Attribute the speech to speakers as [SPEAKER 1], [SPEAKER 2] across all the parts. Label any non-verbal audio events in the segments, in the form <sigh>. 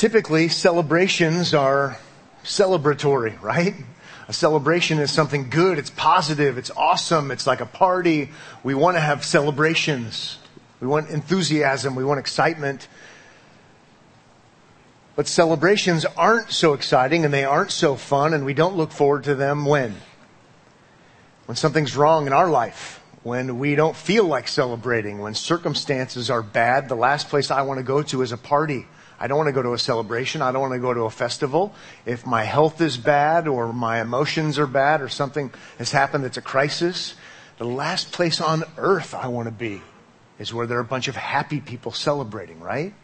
[SPEAKER 1] Typically, celebrations are celebratory, right? A celebration is something good, it's positive, it's awesome, it's like a party. We want to have celebrations. We want enthusiasm, we want excitement. But celebrations aren't so exciting and they aren't so fun and we don't look forward to them when? When something's wrong in our life, when we don't feel like celebrating, when circumstances are bad, the last place I want to go to is a party. I don't want to go to a celebration. I don't want to go to a festival. If my health is bad or my emotions are bad or something has happened that's a crisis, the last place on earth I want to be is where there are a bunch of happy people celebrating, right?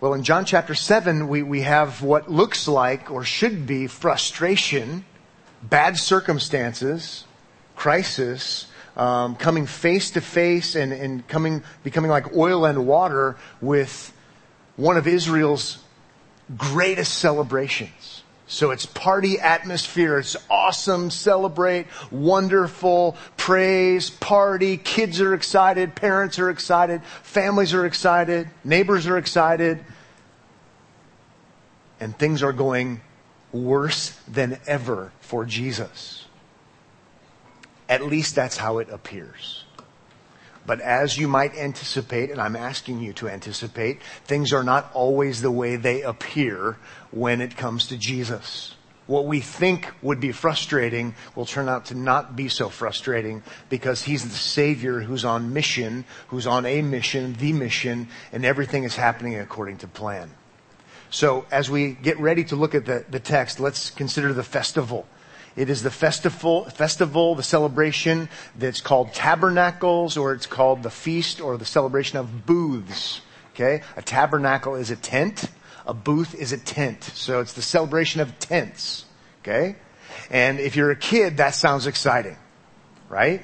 [SPEAKER 1] Well, in John chapter 7, we, we have what looks like or should be frustration, bad circumstances, crisis, um, coming face to face and, and coming, becoming like oil and water with one of Israel's greatest celebrations. So it's party atmosphere. It's awesome. Celebrate. Wonderful. Praise. Party. Kids are excited. Parents are excited. Families are excited. Neighbors are excited. And things are going worse than ever for Jesus. At least that's how it appears. But as you might anticipate, and I'm asking you to anticipate, things are not always the way they appear when it comes to Jesus. What we think would be frustrating will turn out to not be so frustrating because he's the savior who's on mission, who's on a mission, the mission, and everything is happening according to plan. So as we get ready to look at the, the text, let's consider the festival. It is the festival, festival, the celebration that's called tabernacles, or it's called the feast or the celebration of booths. Okay? A tabernacle is a tent. A booth is a tent. So it's the celebration of tents. Okay? And if you're a kid, that sounds exciting. Right?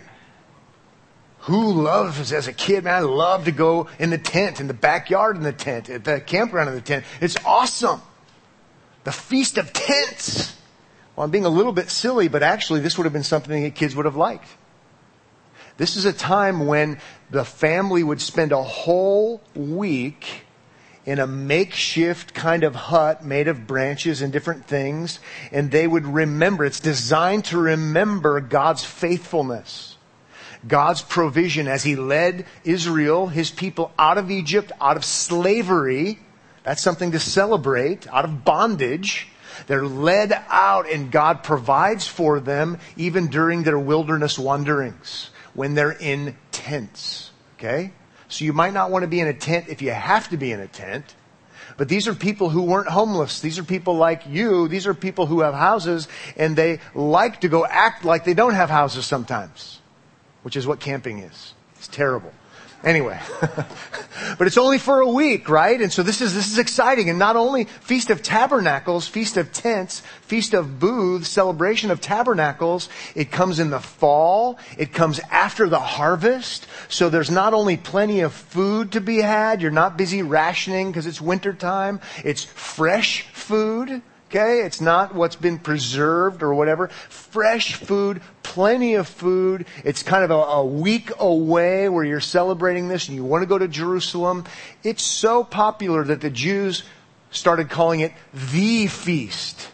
[SPEAKER 1] Who loves, as a kid, man, I love to go in the tent, in the backyard in the tent, at the campground in the tent. It's awesome. The Feast of Tents. Well, I'm being a little bit silly, but actually this would have been something that kids would have liked. This is a time when the family would spend a whole week in a makeshift kind of hut made of branches and different things, and they would remember, it's designed to remember God's faithfulness. God's provision as He led Israel, His people out of Egypt, out of slavery. That's something to celebrate, out of bondage. They're led out and God provides for them even during their wilderness wanderings when they're in tents. Okay? So you might not want to be in a tent if you have to be in a tent. But these are people who weren't homeless. These are people like you. These are people who have houses and they like to go act like they don't have houses sometimes, which is what camping is. It's terrible. Anyway, <laughs> but it's only for a week, right? And so this is, this is exciting. And not only Feast of Tabernacles, Feast of Tents, Feast of Booths, Celebration of Tabernacles, it comes in the fall. It comes after the harvest. So there's not only plenty of food to be had. You're not busy rationing because it's winter time. It's fresh food. Okay? It's not what's been preserved or whatever. Fresh food, plenty of food. It's kind of a, a, week away where you're celebrating this and you want to go to Jerusalem. It's so popular that the Jews started calling it the feast.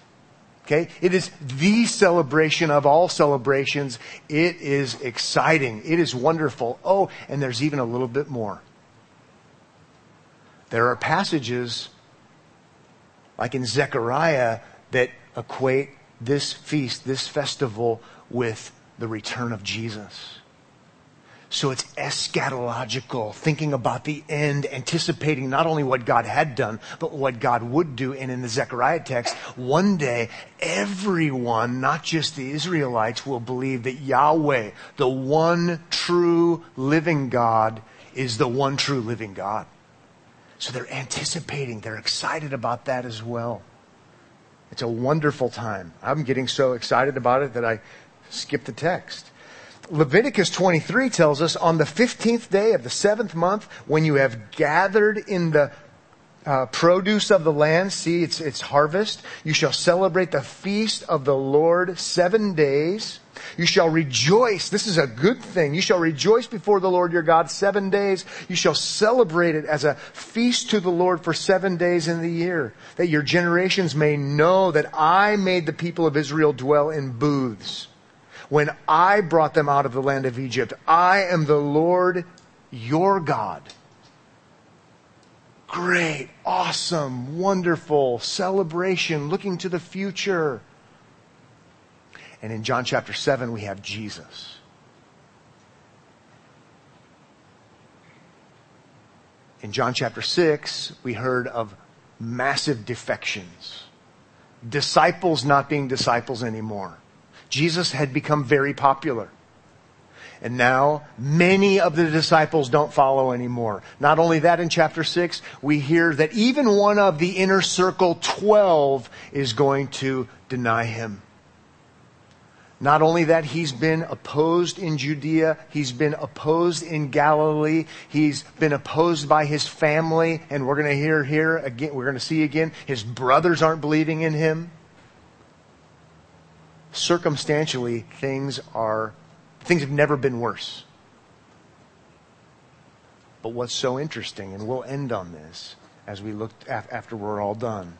[SPEAKER 1] Okay? It is the celebration of all celebrations. It is exciting. It is wonderful. Oh, and there's even a little bit more. There are passages like in Zechariah, that equate this feast, this festival, with the return of Jesus. So it's eschatological, thinking about the end, anticipating not only what God had done, but what God would do. And in the Zechariah text, one day, everyone, not just the Israelites, will believe that Yahweh, the one true living God, is the one true living God. So they're anticipating, they're excited about that as well. It's a wonderful time. I'm getting so excited about it that I skip the text. Leviticus 23 tells us on the 15th day of the seventh month, when you have gathered in the uh, produce of the land, see it's, it's harvest, you shall celebrate the feast of the Lord seven days. You shall rejoice. This is a good thing. You shall rejoice before the Lord your God seven days. You shall celebrate it as a feast to the Lord for seven days in the year, that your generations may know that I made the people of Israel dwell in booths. When I brought them out of the land of Egypt, I am the Lord your God. Great, awesome, wonderful celebration, looking to the future. And in John chapter 7, we have Jesus. In John chapter 6, we heard of massive defections. Disciples not being disciples anymore. Jesus had become very popular. And now many of the disciples don't follow anymore. Not only that, in chapter 6, we hear that even one of the inner circle 12 is going to deny him. Not only that, he's been opposed in Judea, he's been opposed in Galilee, he's been opposed by his family, and we're going to hear here again, we're going to see again, his brothers aren't believing in him. Circumstantially, things are Things have never been worse. But what's so interesting, and we'll end on this as we look after we're all done.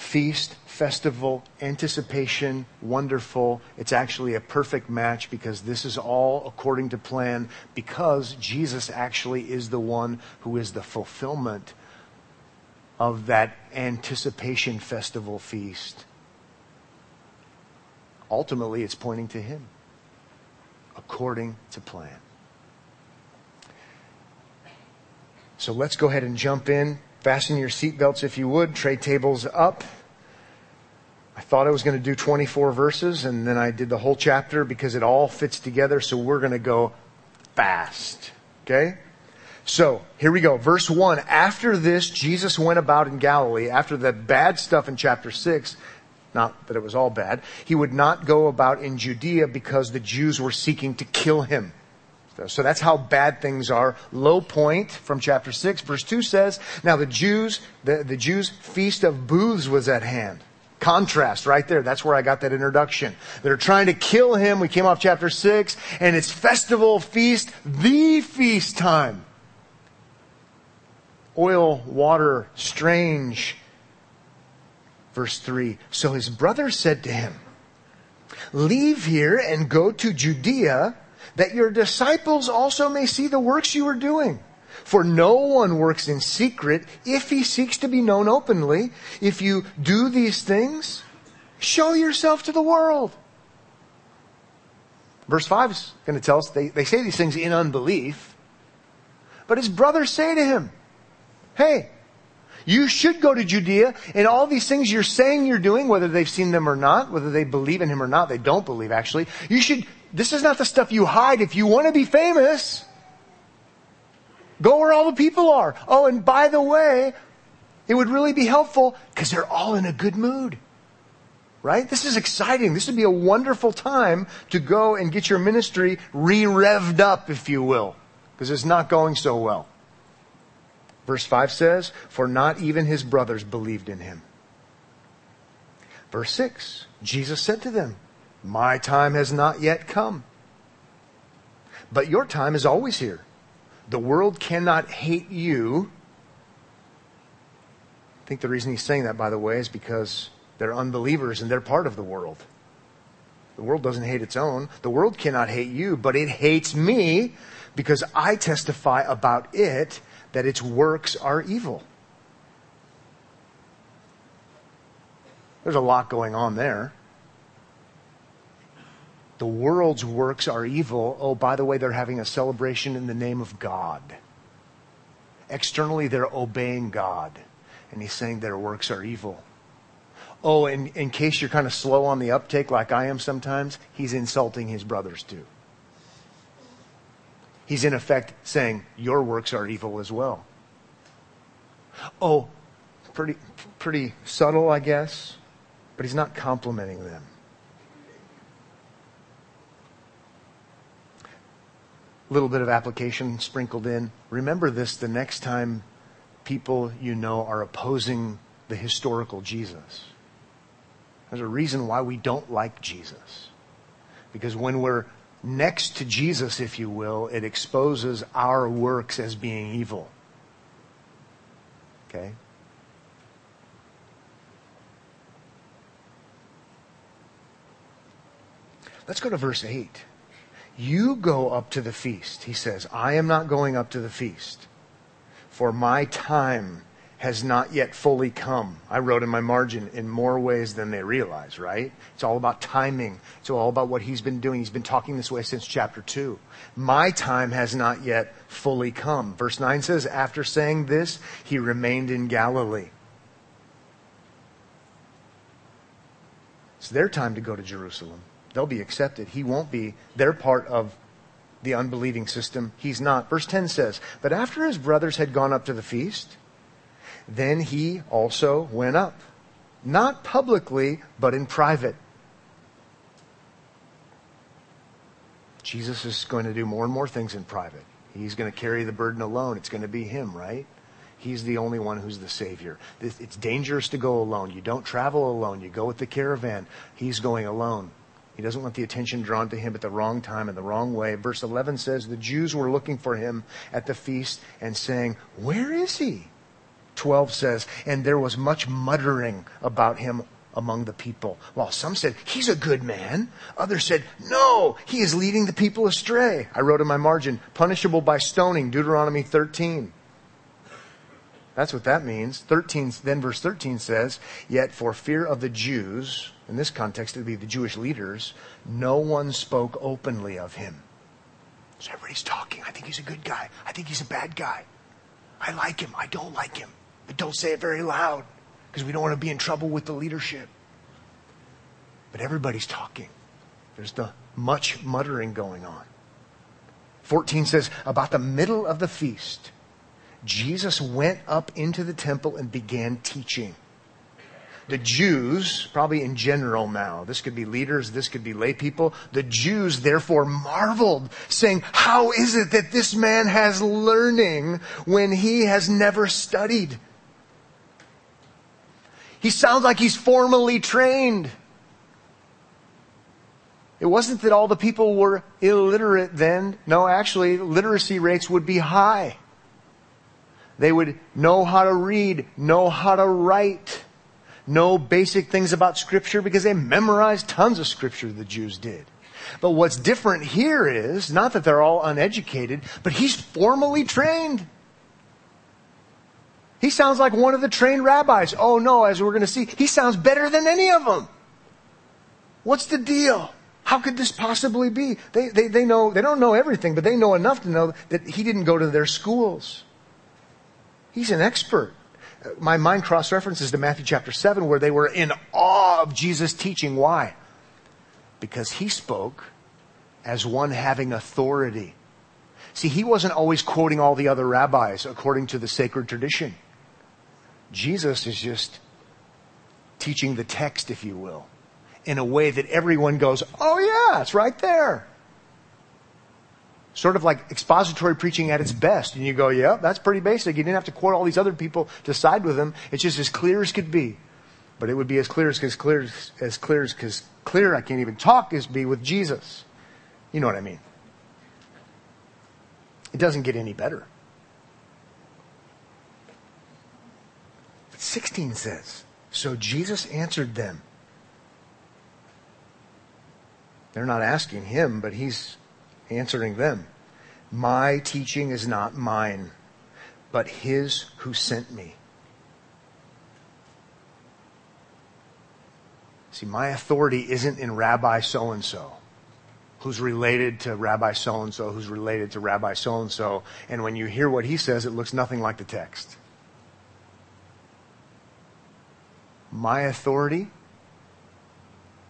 [SPEAKER 1] Feast, festival, anticipation, wonderful. It's actually a perfect match because this is all according to plan because Jesus actually is the one who is the fulfillment of that anticipation festival feast ultimately it's pointing to Him according to plan. So let's go ahead and jump in. Fasten your seatbelts if you would. Tray tables up. I thought I was going to do 24 verses and then I did the whole chapter because it all fits together. So we're going to go fast. Okay? So here we go. Verse 1. After this, Jesus went about in Galilee. After the bad stuff in chapter 6, not that it was all bad. He would not go about in Judea because the Jews were seeking to kill him. So that's how bad things are. Low point from chapter 6. Verse 2 says, Now the Jews, the, the Jews' feast of booths was at hand. Contrast right there. That's where I got that introduction. They're trying to kill him. We came off chapter 6 and it's festival feast, the feast time. Oil, water, strange, Verse 3 So his brother said to him, Leave here and go to Judea, that your disciples also may see the works you are doing. For no one works in secret if he seeks to be known openly. If you do these things, show yourself to the world. Verse 5 is going to tell us they, they say these things in unbelief. But his brothers say to him, Hey, you should go to Judea and all these things you're saying you're doing, whether they've seen them or not, whether they believe in him or not, they don't believe actually. You should, this is not the stuff you hide if you want to be famous. Go where all the people are. Oh, and by the way, it would really be helpful because they're all in a good mood. Right? This is exciting. This would be a wonderful time to go and get your ministry re-revved up, if you will, because it's not going so well. Verse 5 says, For not even his brothers believed in him. Verse 6, Jesus said to them, My time has not yet come. But your time is always here. The world cannot hate you. I think the reason he's saying that, by the way, is because they're unbelievers and they're part of the world. The world doesn't hate its own. The world cannot hate you, but it hates me because I testify about it that its works are evil. There's a lot going on there. The world's works are evil. Oh, by the way, they're having a celebration in the name of God. Externally, they're obeying God. And he's saying their works are evil. Oh, in, in case you're kind of slow on the uptake like I am sometimes, he's insulting his brothers too he's in effect saying, Your works are evil as well. Oh, pretty, pretty subtle, I guess, but he's not complimenting them. Little bit of application sprinkled in. Remember this the next time people you know are opposing the historical Jesus. There's a reason why we don't like Jesus. Because when we're next to Jesus, if you will, it exposes our works as being evil. Okay? Let's go to verse 8. You go up to the feast. He says, I am not going up to the feast, for my time has not yet fully come. I wrote in my margin in more ways than they realize, right? It's all about timing. It's all about what he's been doing. He's been talking this way since chapter 2. My time has not yet fully come. Verse 9 says, After saying this, he remained in Galilee. It's their time to go to Jerusalem. They'll be accepted. He won't be. They're part of the unbelieving system. He's not. Verse 10 says, But after his brothers had gone up to the feast, then he also went up. Not publicly, but in private. Jesus is going to do more and more things in private. He's going to carry the burden alone. It's going to be him, right? He's the only one who's the Savior. It's dangerous to go alone. You don't travel alone. You go with the caravan. He's going alone. He doesn't want the attention drawn to him at the wrong time in the wrong way. Verse 11 says, The Jews were looking for him at the feast and saying, Where is he? 12 says, and there was much muttering about him among the people. While some said, he's a good man. Others said, no, he is leading the people astray. I wrote in my margin, punishable by stoning, Deuteronomy 13. That's what that means. 13, then verse 13 says, yet for fear of the Jews, in this context it would be the Jewish leaders, no one spoke openly of him. So everybody's talking. I think he's a good guy. I think he's a bad guy. I like him. I don't like him. But don't say it very loud because we don't want to be in trouble with the leadership. But everybody's talking. There's the much muttering going on. 14 says, about the middle of the feast, Jesus went up into the temple and began teaching. The Jews, probably in general now, this could be leaders, this could be lay people, the Jews therefore marveled, saying, How is it that this man has learning when he has never studied? He sounds like he's formally trained. It wasn't that all the people were illiterate then. No, actually, literacy rates would be high. They would know how to read, know how to write, know basic things about scripture because they memorized tons of scripture, the Jews did. But what's different here is, not that they're all uneducated, but he's formally trained. He sounds like one of the trained rabbis. Oh no, as we're going to see, he sounds better than any of them. What's the deal? How could this possibly be? They, they, they know, they don't know everything, but they know enough to know that he didn't go to their schools. He's an expert. My mind cross references to Matthew chapter 7 where they were in awe of Jesus' teaching. Why? Because he spoke as one having authority. See, he wasn't always quoting all the other rabbis according to the sacred tradition. Jesus is just teaching the text, if you will, in a way that everyone goes, oh yeah, it's right there. Sort of like expository preaching at its best. And you go, yeah, that's pretty basic. You didn't have to quote all these other people to side with them. It's just as clear as could be. But it would be as clear as, as clear as, as clear as, as clear I can't even talk as be with Jesus. You know what I mean? It doesn't get any better. But 16 says, So Jesus answered them. They're not asking him, but he's answering them. My teaching is not mine, but his who sent me. See, my authority isn't in Rabbi so and so, who's related to Rabbi so and so, who's related to Rabbi so and so. And when you hear what he says, it looks nothing like the text. my authority,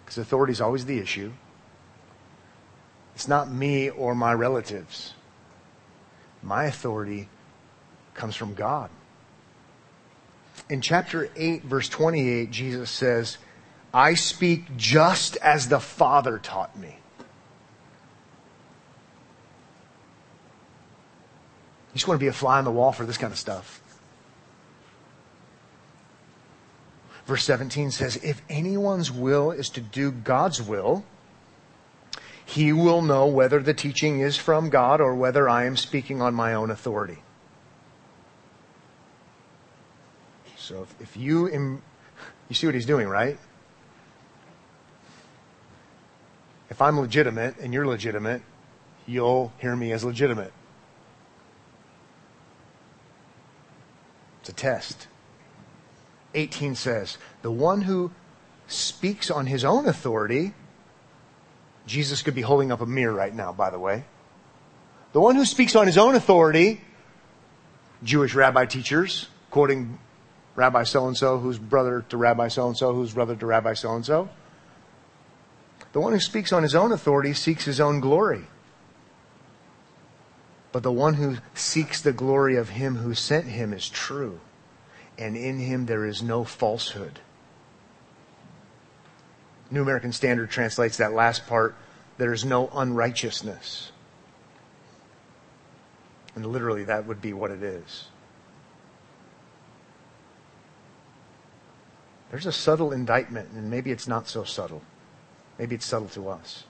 [SPEAKER 1] because authority is always the issue, it's not me or my relatives. My authority comes from God. In chapter 8, verse 28, Jesus says, I speak just as the Father taught me. You just want to be a fly on the wall for this kind of stuff. Verse 17 says, If anyone's will is to do God's will, he will know whether the teaching is from God or whether I am speaking on my own authority. So if, if you, Im, you see what he's doing, right? If I'm legitimate and you're legitimate, you'll hear me as legitimate. It's a test. 18 says, The one who speaks on his own authority, Jesus could be holding up a mirror right now, by the way. The one who speaks on his own authority, Jewish rabbi teachers, quoting Rabbi so and so, who's brother to Rabbi so and so, who's brother to Rabbi so and so. The one who speaks on his own authority seeks his own glory. But the one who seeks the glory of him who sent him is true, and in him there is no falsehood. New American Standard translates that last part there is no unrighteousness. And literally, that would be what it is. There's a subtle indictment, and maybe it's not so subtle. Maybe it's subtle to us.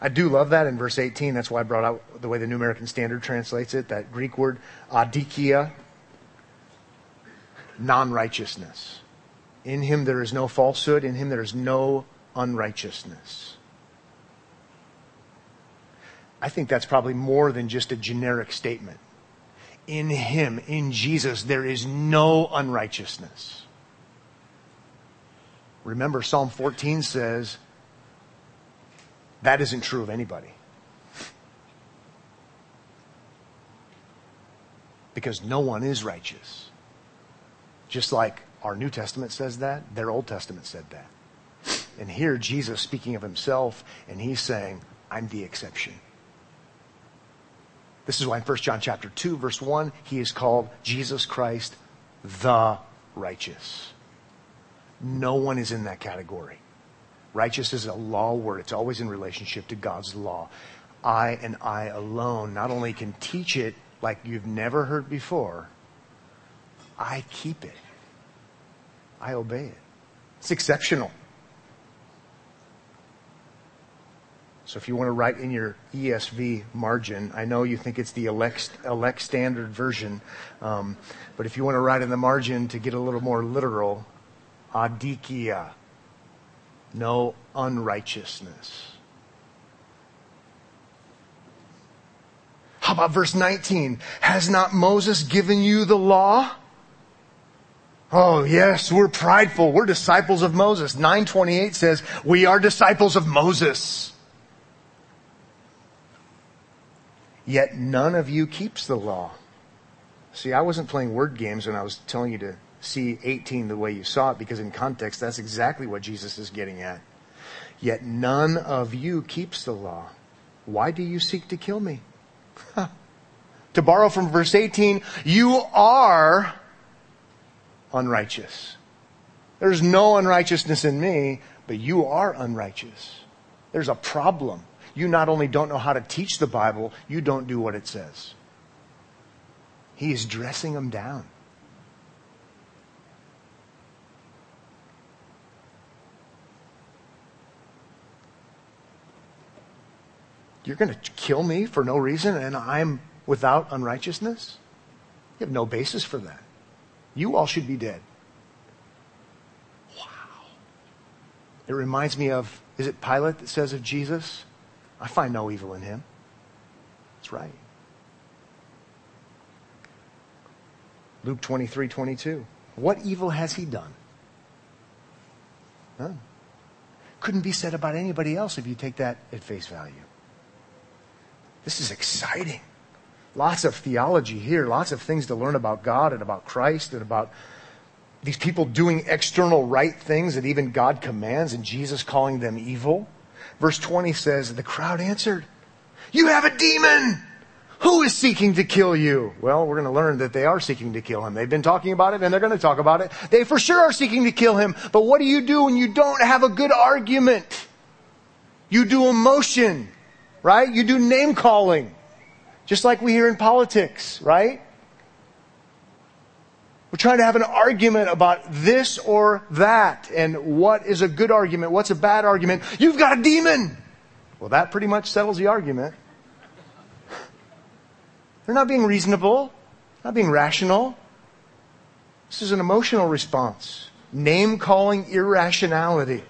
[SPEAKER 1] I do love that in verse 18. That's why I brought out the way the New American Standard translates it, that Greek word adikia, non righteousness. In him there is no falsehood, in him there is no unrighteousness. I think that's probably more than just a generic statement. In him, in Jesus, there is no unrighteousness. Remember, Psalm 14 says that isn't true of anybody. Because no one is righteous. Just like our New Testament says that, their Old Testament said that. And here, Jesus speaking of himself, and he's saying, I'm the exception. This is why in 1 John chapter 2, verse 1, he is called Jesus Christ the righteous. No one is in that category. Righteous is a law word. It's always in relationship to God's law. I and I alone not only can teach it like you've never heard before, I keep it. I obey it. It's exceptional. So if you want to write in your ESV margin, I know you think it's the elect, elect standard version, um, but if you want to write in the margin to get a little more literal, adikia, no unrighteousness. How about verse 19? Has not Moses given you the law? Oh yes, we're prideful. We're disciples of Moses. 928 says we are disciples of Moses. Yet none of you keeps the law. See, I wasn't playing word games when I was telling you to see 18 the way you saw it because in context, that's exactly what Jesus is getting at. Yet none of you keeps the law. Why do you seek to kill me? <laughs> to borrow from verse 18, you are unrighteous. There's no unrighteousness in me, but you are unrighteous. There's a problem. You not only don't know how to teach the Bible, you don't do what it says. He is dressing them down. You're going to kill me for no reason and I'm without unrighteousness? You have no basis for that. You all should be dead. Wow. It reminds me of, is it Pilate that says of Jesus? I find no evil in him. That's right. Luke 23 22. What evil has he done? None. Couldn't be said about anybody else if you take that at face value. This is exciting. Lots of theology here, lots of things to learn about God and about Christ and about these people doing external right things that even God commands and Jesus calling them evil. Verse 20 says, The crowd answered, You have a demon! Who is seeking to kill you? Well, we're going to learn that they are seeking to kill him. They've been talking about it and they're going to talk about it. They for sure are seeking to kill him. But what do you do when you don't have a good argument? You do emotion right? You do name calling, just like we hear in politics, right? We're trying to have an argument about this or that. And what is a good argument? What's a bad argument? You've got a demon! Well, that pretty much settles the argument. <laughs> They're not being reasonable, not being rational. This is an emotional response. Name calling irrationality.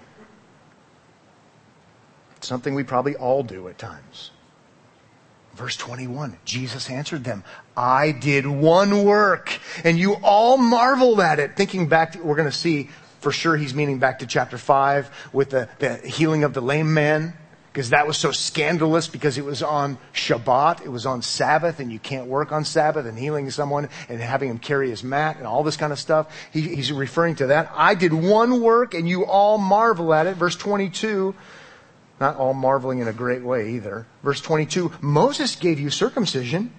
[SPEAKER 1] It's something we probably all do at times. Verse 21, Jesus answered them, I did one work and you all marveled at it. Thinking back, to, we're going to see for sure he's meaning back to chapter 5 with the, the healing of the lame man because that was so scandalous because it was on Shabbat, it was on Sabbath, and you can't work on Sabbath, and healing someone and having him carry his mat and all this kind of stuff. He, he's referring to that. I did one work and you all marvel at it. Verse 22, not all marveling in a great way either. Verse 22, Moses gave you circumcision.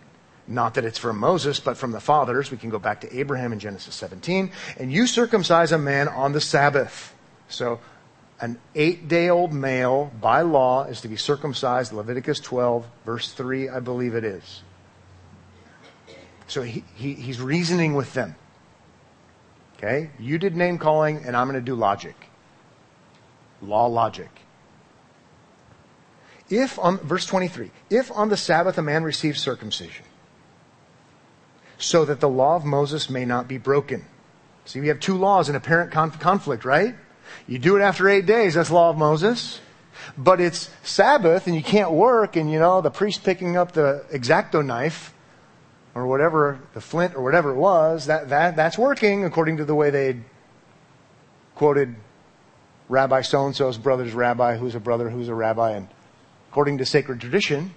[SPEAKER 1] Not that it's from Moses, but from the fathers. We can go back to Abraham in Genesis 17. And you circumcise a man on the Sabbath. So, an eight day old male by law is to be circumcised. Leviticus 12, verse 3, I believe it is. So he, he, he's reasoning with them. Okay? You did name calling, and I'm going to do logic. Law logic. If on, verse 23, if on the Sabbath a man receives circumcision, so that the law of Moses may not be broken. See, we have two laws in apparent conf- conflict, right? You do it after eight days, that's law of Moses. But it's Sabbath and you can't work and you know, the priest picking up the X-Acto knife or whatever, the flint or whatever it was, that, that, that's working according to the way they quoted Rabbi so-and-so's brother's rabbi, who's a brother, who's a rabbi, and according to sacred tradition.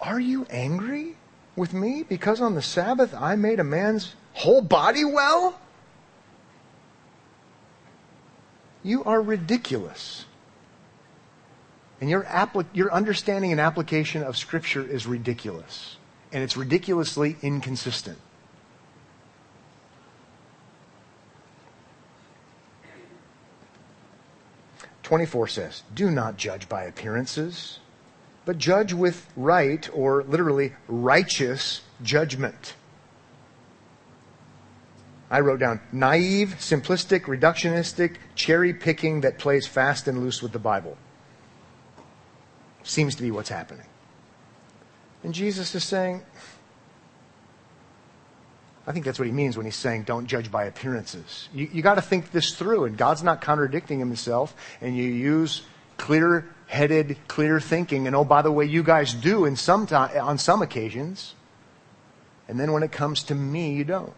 [SPEAKER 1] Are you angry with me because on the Sabbath I made a man's whole body well? You are ridiculous. And your, your understanding and application of Scripture is ridiculous. And it's ridiculously inconsistent. 24 says, Do not judge by appearances, but judge with right, or literally righteous judgment. I wrote down naive, simplistic, reductionistic, cherry picking that plays fast and loose with the Bible. Seems to be what's happening. And Jesus is saying, I think that's what he means when he's saying don't judge by appearances. You, you got to think this through, and God's not contradicting himself, and you use clear headed, clear thinking. And oh, by the way, you guys do in some time, on some occasions. And then when it comes to me, you don't.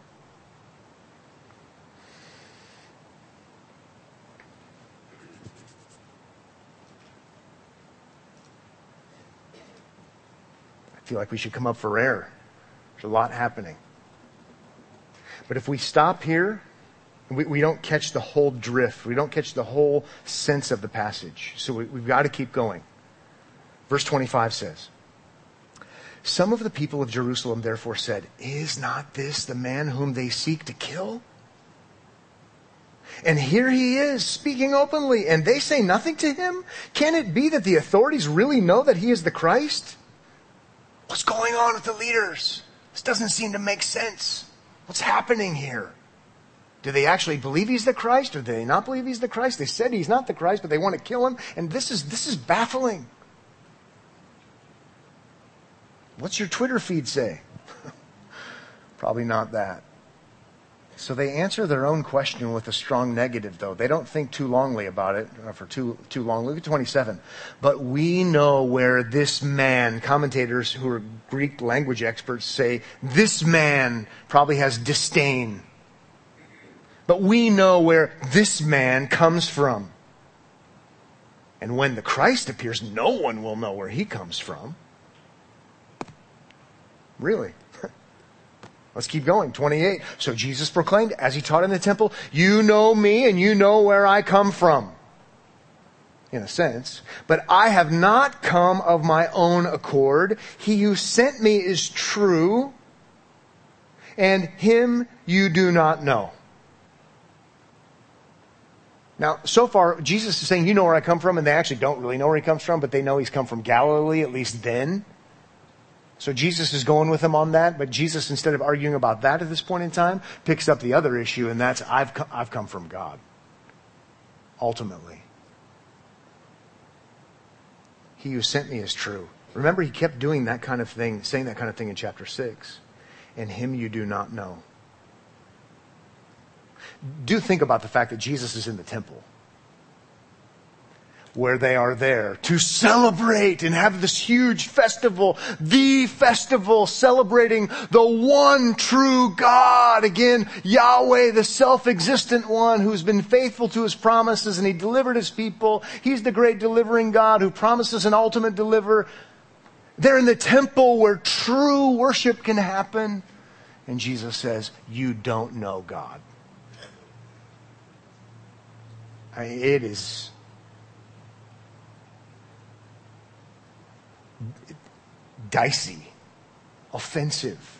[SPEAKER 1] I feel like we should come up for air. There's a lot happening. But if we stop here, we, we don't catch the whole drift. We don't catch the whole sense of the passage. So we, we've got to keep going. Verse 25 says, Some of the people of Jerusalem therefore said, Is not this the man whom they seek to kill? And here he is speaking openly, and they say nothing to him? Can it be that the authorities really know that he is the Christ? What's going on with the leaders? This doesn't seem to make sense. What's happening here? Do they actually believe he's the Christ or do they not believe he's the Christ? They said he's not the Christ, but they want to kill him. And this is, this is baffling. What's your Twitter feed say? <laughs> Probably not that. So they answer their own question with a strong negative, though. They don't think too longly about it, or for too, too long. Look at 27. But we know where this man, commentators who are Greek language experts say, this man probably has disdain. But we know where this man comes from. And when the Christ appears, no one will know where he comes from. Really? Let's keep going. 28. So Jesus proclaimed, as he taught in the temple, You know me and you know where I come from. In a sense. But I have not come of my own accord. He who sent me is true, and him you do not know. Now, so far, Jesus is saying, You know where I come from, and they actually don't really know where he comes from, but they know he's come from Galilee, at least then. So Jesus is going with them on that, but Jesus, instead of arguing about that at this point in time, picks up the other issue, and that's I've, co- I've come from God. Ultimately. He who sent me is true. Remember, he kept doing that kind of thing, saying that kind of thing in chapter 6. And him you do not know. Do think about the fact that Jesus is in the temple where they are there to celebrate and have this huge festival, the festival celebrating the one true God. Again, Yahweh, the self-existent one who's been faithful to his promises and he delivered his people. He's the great delivering God who promises an ultimate deliver. They're in the temple where true worship can happen. And Jesus says, you don't know God. I mean, it is dicey, offensive.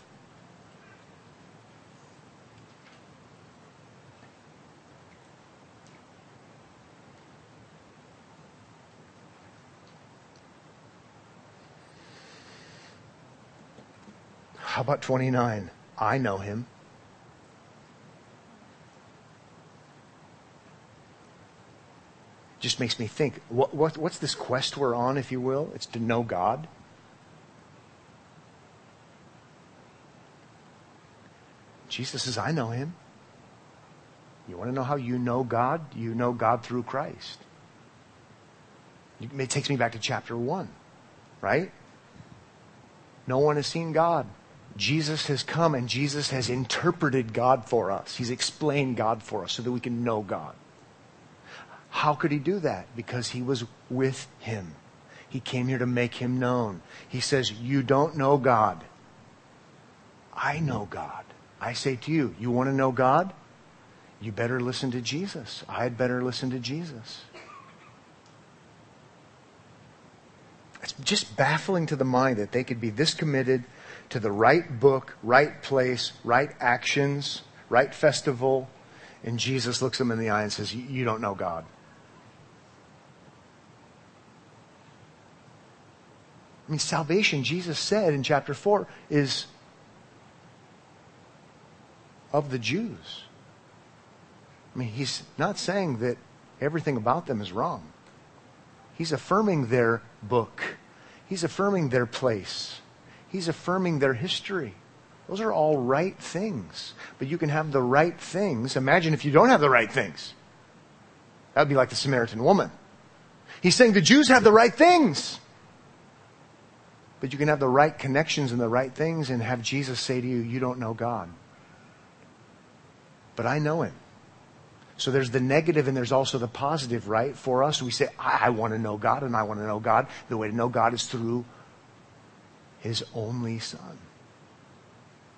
[SPEAKER 1] How about 29? I know him. Just makes me think what, what, what's this quest we're on, if you will? It's to know God. Jesus says, I know him. You want to know how you know God? You know God through Christ. It takes me back to chapter 1, right? No one has seen God. Jesus has come and Jesus has interpreted God for us. He's explained God for us so that we can know God. How could he do that? Because he was with him. He came here to make him known. He says, You don't know God. I know God. I say to you, you want to know God? You better listen to Jesus. I'd better listen to Jesus. It's just baffling to the mind that they could be this committed to the right book, right place, right actions, right festival, and Jesus looks them in the eye and says, You don't know God. I mean, salvation, Jesus said in chapter 4, is of the Jews. I mean, he's not saying that everything about them is wrong. He's affirming their book. He's affirming their place. He's affirming their history. Those are all right things. But you can have the right things. Imagine if you don't have the right things. That would be like the Samaritan woman. He's saying the Jews have the right things. But you can have the right connections and the right things and have Jesus say to you, You don't know God but I know him. So there's the negative and there's also the positive, right? For us, we say, I, I want to know God and I want to know God. The way to know God is through his only son.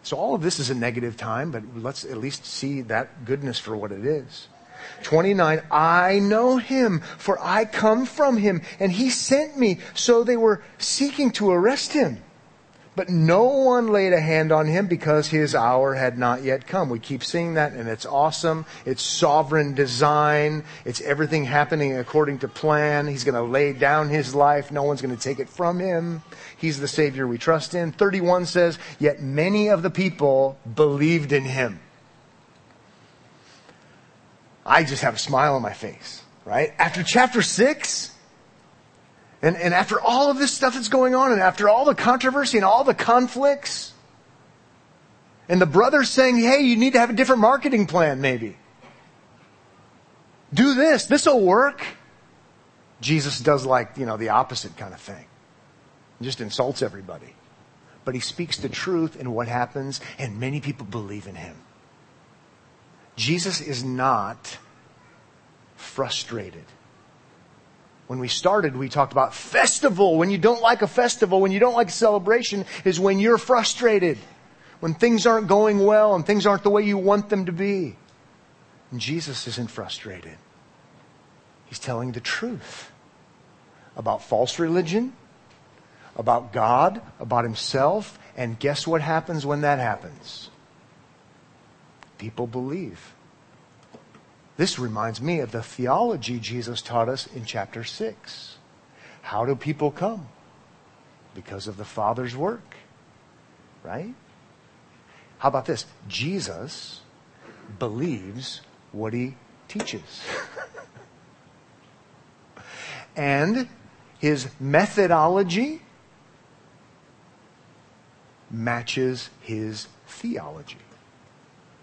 [SPEAKER 1] So all of this is a negative time, but let's at least see that goodness for what it is. 29, I know him, for I come from him, and he sent me. So they were seeking to arrest him. But no one laid a hand on him because his hour had not yet come. We keep seeing that and it's awesome. It's sovereign design. It's everything happening according to plan. He's going to lay down his life. No one's going to take it from him. He's the Savior we trust in. 31 says, Yet many of the people believed in him. I just have a smile on my face, right? After chapter 6, and, and after all of this stuff that's going on, and after all the controversy and all the conflicts, and the brothers saying, hey, you need to have a different marketing plan, maybe. Do this. This will work. Jesus does like, you know, the opposite kind of thing. He just insults everybody. But he speaks the truth and what happens, and many people believe in him. Jesus is not frustrated. When we started, we talked about festival. When you don't like a festival, when you don't like a celebration, is when you're frustrated. When things aren't going well and things aren't the way you want them to be. And Jesus isn't frustrated. He's telling the truth about false religion, about God, about himself, and guess what happens when that happens? People believe. This reminds me of the theology Jesus taught us in chapter 6. How do people come? Because of the Father's work. Right? How about this? Jesus believes what he teaches. <laughs> and his methodology matches his theology.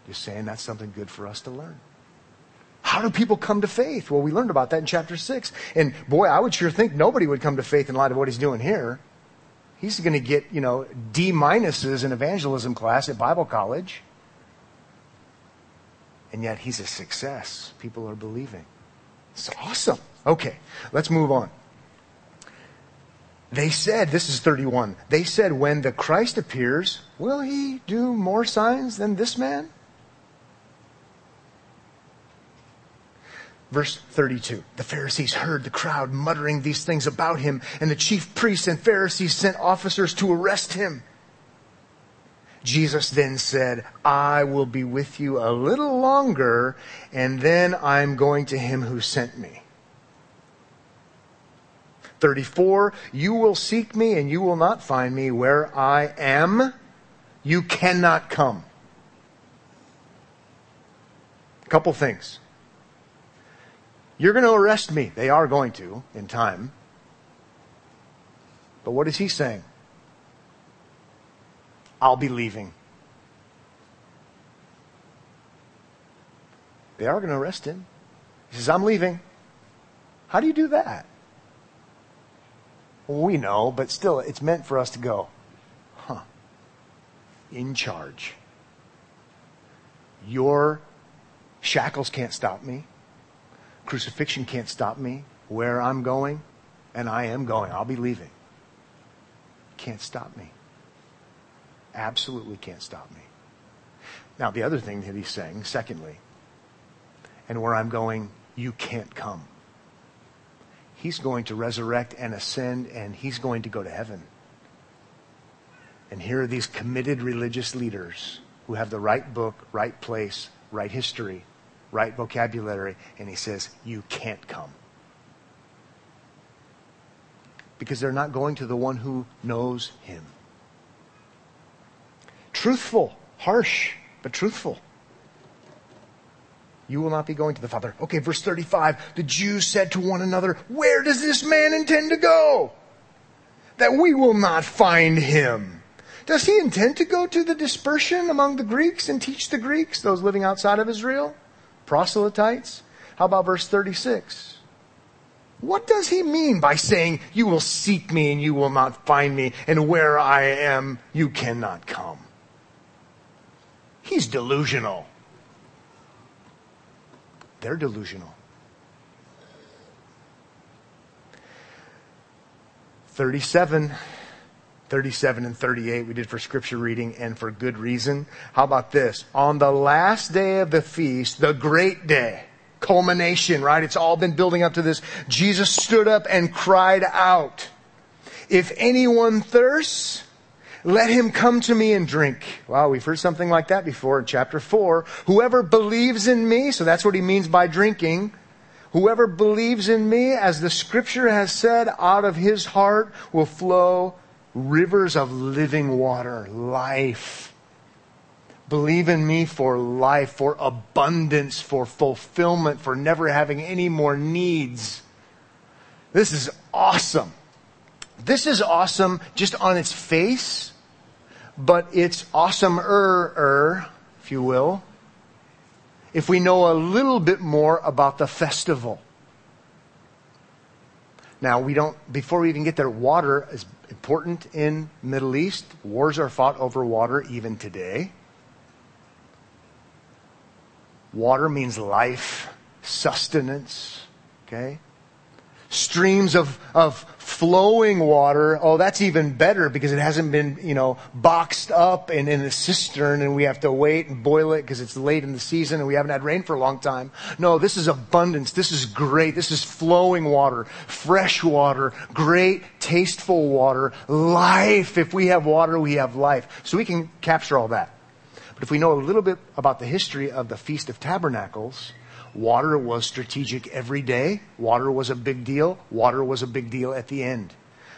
[SPEAKER 1] Just saying that's something good for us to learn. How do people come to faith? Well, we learned about that in chapter 6. And boy, I would sure think nobody would come to faith in light of what he's doing here. He's going to get, you know, D minuses in evangelism class at Bible college. And yet he's a success. People are believing. It's awesome. Okay, let's move on. They said, this is 31, they said, when the Christ appears, will he do more signs than this man? Verse 32. The Pharisees heard the crowd muttering these things about him, and the chief priests and Pharisees sent officers to arrest him. Jesus then said, I will be with you a little longer, and then I'm going to him who sent me. 34, you will seek me and you will not find me where I am. You cannot come. A couple things. You're going to arrest me. They are going to in time. But what is he saying? I'll be leaving. They are going to arrest him. He says, I'm leaving. How do you do that? Well, we know, but still, it's meant for us to go, huh, in charge. Your shackles can't stop me. Crucifixion can't stop me where I'm going, and I am going. I'll be leaving. Can't stop me. Absolutely can't stop me. Now, the other thing that he's saying, secondly, and where I'm going, you can't come. He's going to resurrect and ascend, and he's going to go to heaven. And here are these committed religious leaders who have the right book, right place, right history, right vocabulary, and he says, You can't come. Because they're not going to the one who knows him. Truthful, harsh, but truthful. You will not be going to the Father. Okay, verse 35. The Jews said to one another, Where does this man intend to go? That we will not find him. Does he intend to go to the dispersion among the Greeks and teach the Greeks, those living outside of Israel? Proselytes? How about verse 36? What does he mean by saying, You will seek me and you will not find me, and where I am, you cannot come? He's delusional. They're delusional. 37 37 and 38 we did for scripture reading and for good reason. How about this? On the last day of the feast, the great day, culmination, right? It's all been building up to this. Jesus stood up and cried out, if anyone thirsts, let him come to me and drink. Wow, we've heard something like that before in chapter 4. Whoever believes in me, so that's what he means by drinking. Whoever believes in me, as the scripture has said, out of his heart will flow rivers of living water, life. Believe in me for life, for abundance, for fulfillment, for never having any more needs. This is awesome. This is awesome just on its face, but it's awesomer, if you will, if we know a little bit more about the festival. Now, we don't, before we even get there, water is important in Middle East. Wars are fought over water even today. Water means life, sustenance, okay? Streams of, of flowing water, oh, that's even better because it hasn't been, you know, boxed up and in a cistern and we have to wait and boil it because it's late in the season and we haven't had rain for a long time. No, this is abundance. This is great. This is flowing water, fresh water, great, tasteful water, life. If we have water, we have life. So we can capture all that. But if we know a little bit about the history of the Feast of Tabernacles, Water was strategic every day. Water was a big deal. Water was a big deal at the end.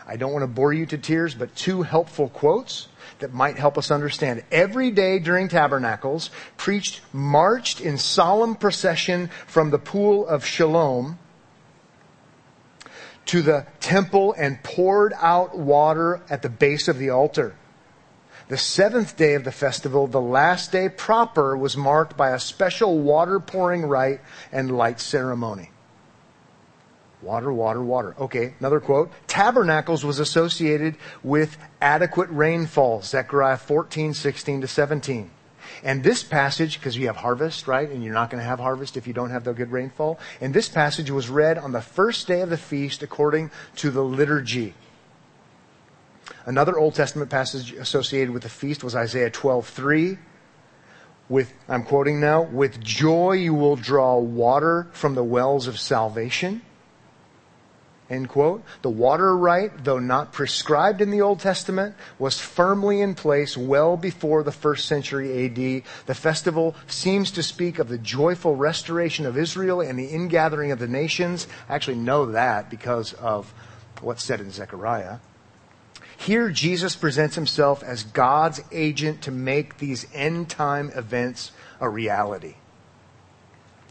[SPEAKER 1] I don't want to bore you to tears, but two helpful quotes that might help us understand. Every day during tabernacles, preached marched in solemn procession from the pool of Siloam to the temple and poured out water at the base of the altar. The seventh day of the festival, the last day proper, was marked by a special water pouring rite and light ceremony. Water, water, water. Okay, another quote. Tabernacles was associated with adequate rainfall. Zechariah 14, 16 to 17. And this passage, because you have harvest, right? And you're not going to have harvest if you don't have the good rainfall. And this passage was read on the first day of the feast according to the liturgy. Another Old Testament passage associated with the feast was Isaiah 12:3. With I'm quoting now, with joy you will draw water from the wells of salvation. End quote. The water rite, though not prescribed in the Old Testament, was firmly in place well before the first century AD. The festival seems to speak of the joyful restoration of Israel and the ingathering of the nations. I actually know that because of what's said in Zechariah. Here, Jesus presents himself as God's agent to make these end time events a reality.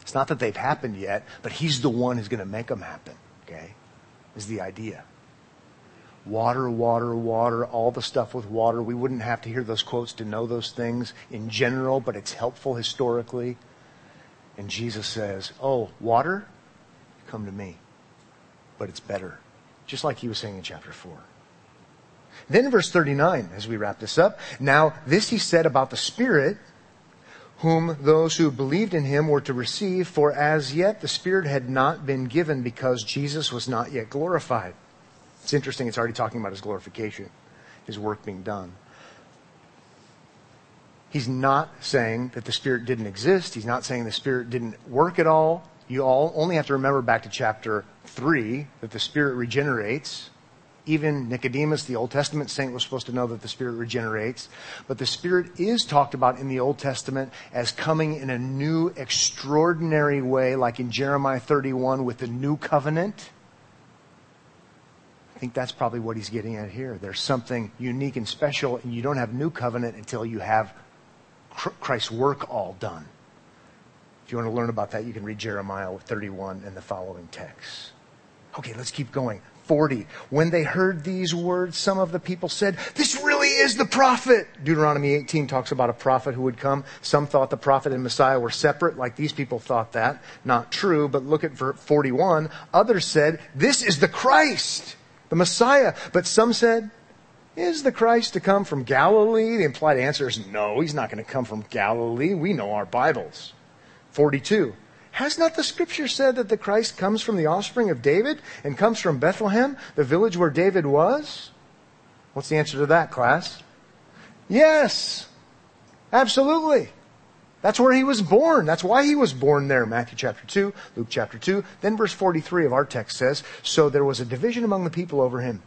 [SPEAKER 1] It's not that they've happened yet, but he's the one who's going to make them happen. Okay? is the idea. Water, water, water, all the stuff with water. We wouldn't have to hear those quotes to know those things in general, but it's helpful historically. And Jesus says, Oh, water? Come to me. But it's better. Just like he was saying in chapter 4. Then verse 39, as we wrap this up, now this he said about the Spirit, whom those who believed in him were to receive, for as yet the Spirit had not been given because Jesus was not yet glorified. It's interesting, it's already talking about his glorification, his work being done. He's not saying that the Spirit didn't exist. He's not saying the Spirit didn't work at all. You all only have to remember back to chapter 3 that the Spirit regenerates even Nicodemus, the Old Testament saint, was supposed to know that the Spirit regenerates. But the Spirit is talked about in the Old Testament as coming in a new, extraordinary way, like in Jeremiah 31 with the new covenant. I think that's probably what he's getting at here. There's something unique and special, and you don't have new covenant until you have Christ's work all done. If you want to learn about that, you can read Jeremiah 31 and the following texts. Okay, let's keep going. 40. When they heard these words, some of the people said, This really is the prophet. Deuteronomy 18 talks about a prophet who would come. Some thought the prophet and Messiah were separate, like these people thought that. Not true, but look at verse 41. Others said, This is the Christ, the Messiah. But some said, Is the Christ to come from Galilee? The implied answer is no, he's not going to come from Galilee. We know our Bibles. 42. Has not the scripture said that the Christ comes from the offspring of David and comes from Bethlehem, the village where David was? What's the answer to that, class? Yes. Absolutely. That's where he was born. That's why he was born there. Matthew chapter 2, Luke chapter 2. Then verse 43 of our text says, So there was a division among the people over him.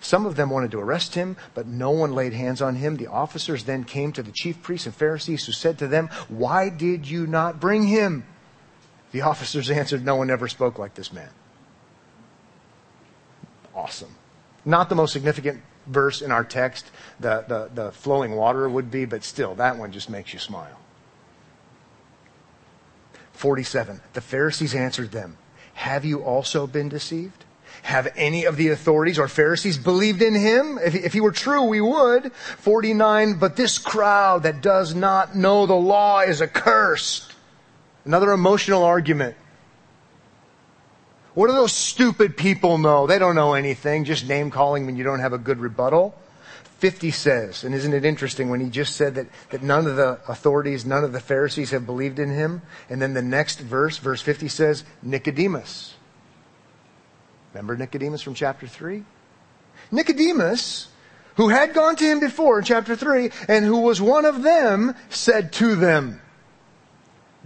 [SPEAKER 1] Some of them wanted to arrest him, but no one laid hands on him. The officers then came to the chief priests and Pharisees who said to them, Why did you not bring him? The officers answered, No one ever spoke like this man. Awesome. Not the most significant verse in our text, the, the, the flowing water would be, but still, that one just makes you smile. 47. The Pharisees answered them, Have you also been deceived? Have any of the authorities or Pharisees believed in him? If, if he were true, we would. 49. But this crowd that does not know the law is accursed. Another emotional argument. What do those stupid people know? They don't know anything, just name calling when you don't have a good rebuttal. 50 says, and isn't it interesting when he just said that, that none of the authorities, none of the Pharisees have believed in him? And then the next verse, verse 50 says, Nicodemus. Remember Nicodemus from chapter 3? Nicodemus, who had gone to him before in chapter 3, and who was one of them, said to them,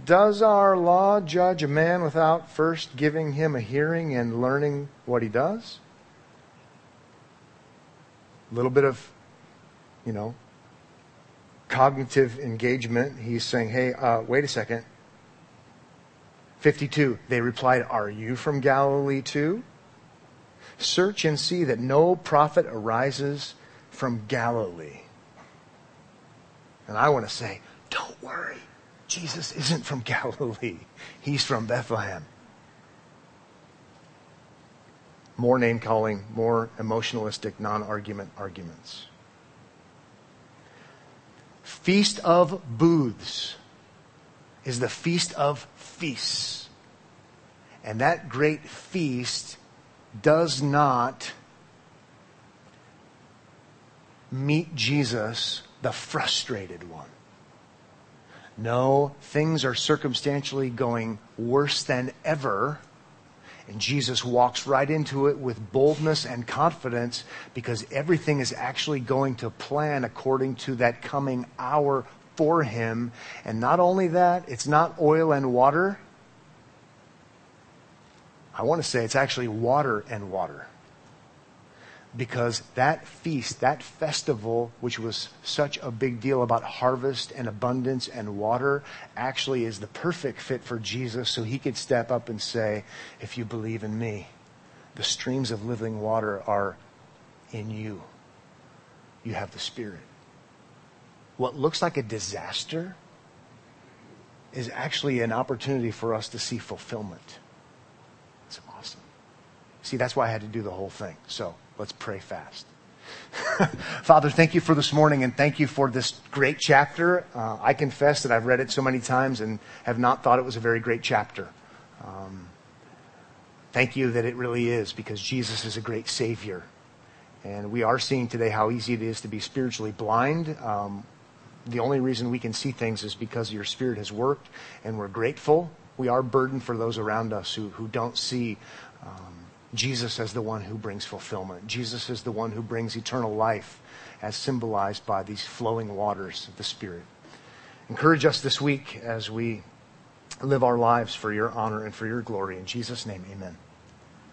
[SPEAKER 1] does our law judge a man without first giving him a hearing and learning what he does? A little bit of, you know, cognitive engagement. He's saying, hey, uh, wait a second. 52. They replied, Are you from Galilee too? Search and see that no prophet arises from Galilee. And I want to say, don't worry. Jesus isn't from Galilee. He's from Bethlehem. More name calling, more emotionalistic, non argument arguments. Feast of Booths is the feast of feasts. And that great feast does not meet Jesus, the frustrated one. No, things are circumstantially going worse than ever. And Jesus walks right into it with boldness and confidence because everything is actually going to plan according to that coming hour for him. And not only that, it's not oil and water. I want to say it's actually water and water because that feast, that festival, which was such a big deal about harvest and abundance and water, actually is the perfect fit for Jesus so he could step up and say, If you believe in me, the streams of living water are in you. You have the Spirit. What looks like a disaster is actually an opportunity for us to see fulfillment. It's awesome. See, that's why I had to do the whole thing. So, Let's pray fast. <laughs> Father, thank you for this morning and thank you for this great chapter. Uh, I confess that I've read it so many times and have not thought it was a very great chapter. Um, thank you that it really is because Jesus is a great Savior. And we are seeing today how easy it is to be spiritually blind. Um, the only reason we can see things is because your Spirit has worked, and we're grateful. We are burdened for those around us who, who don't see um, Jesus as the one who brings fulfillment. Jesus is the one who brings eternal life, as symbolized by these flowing waters of the Spirit. Encourage us this week as we live our lives for your honor and for your glory. In Jesus' name, amen.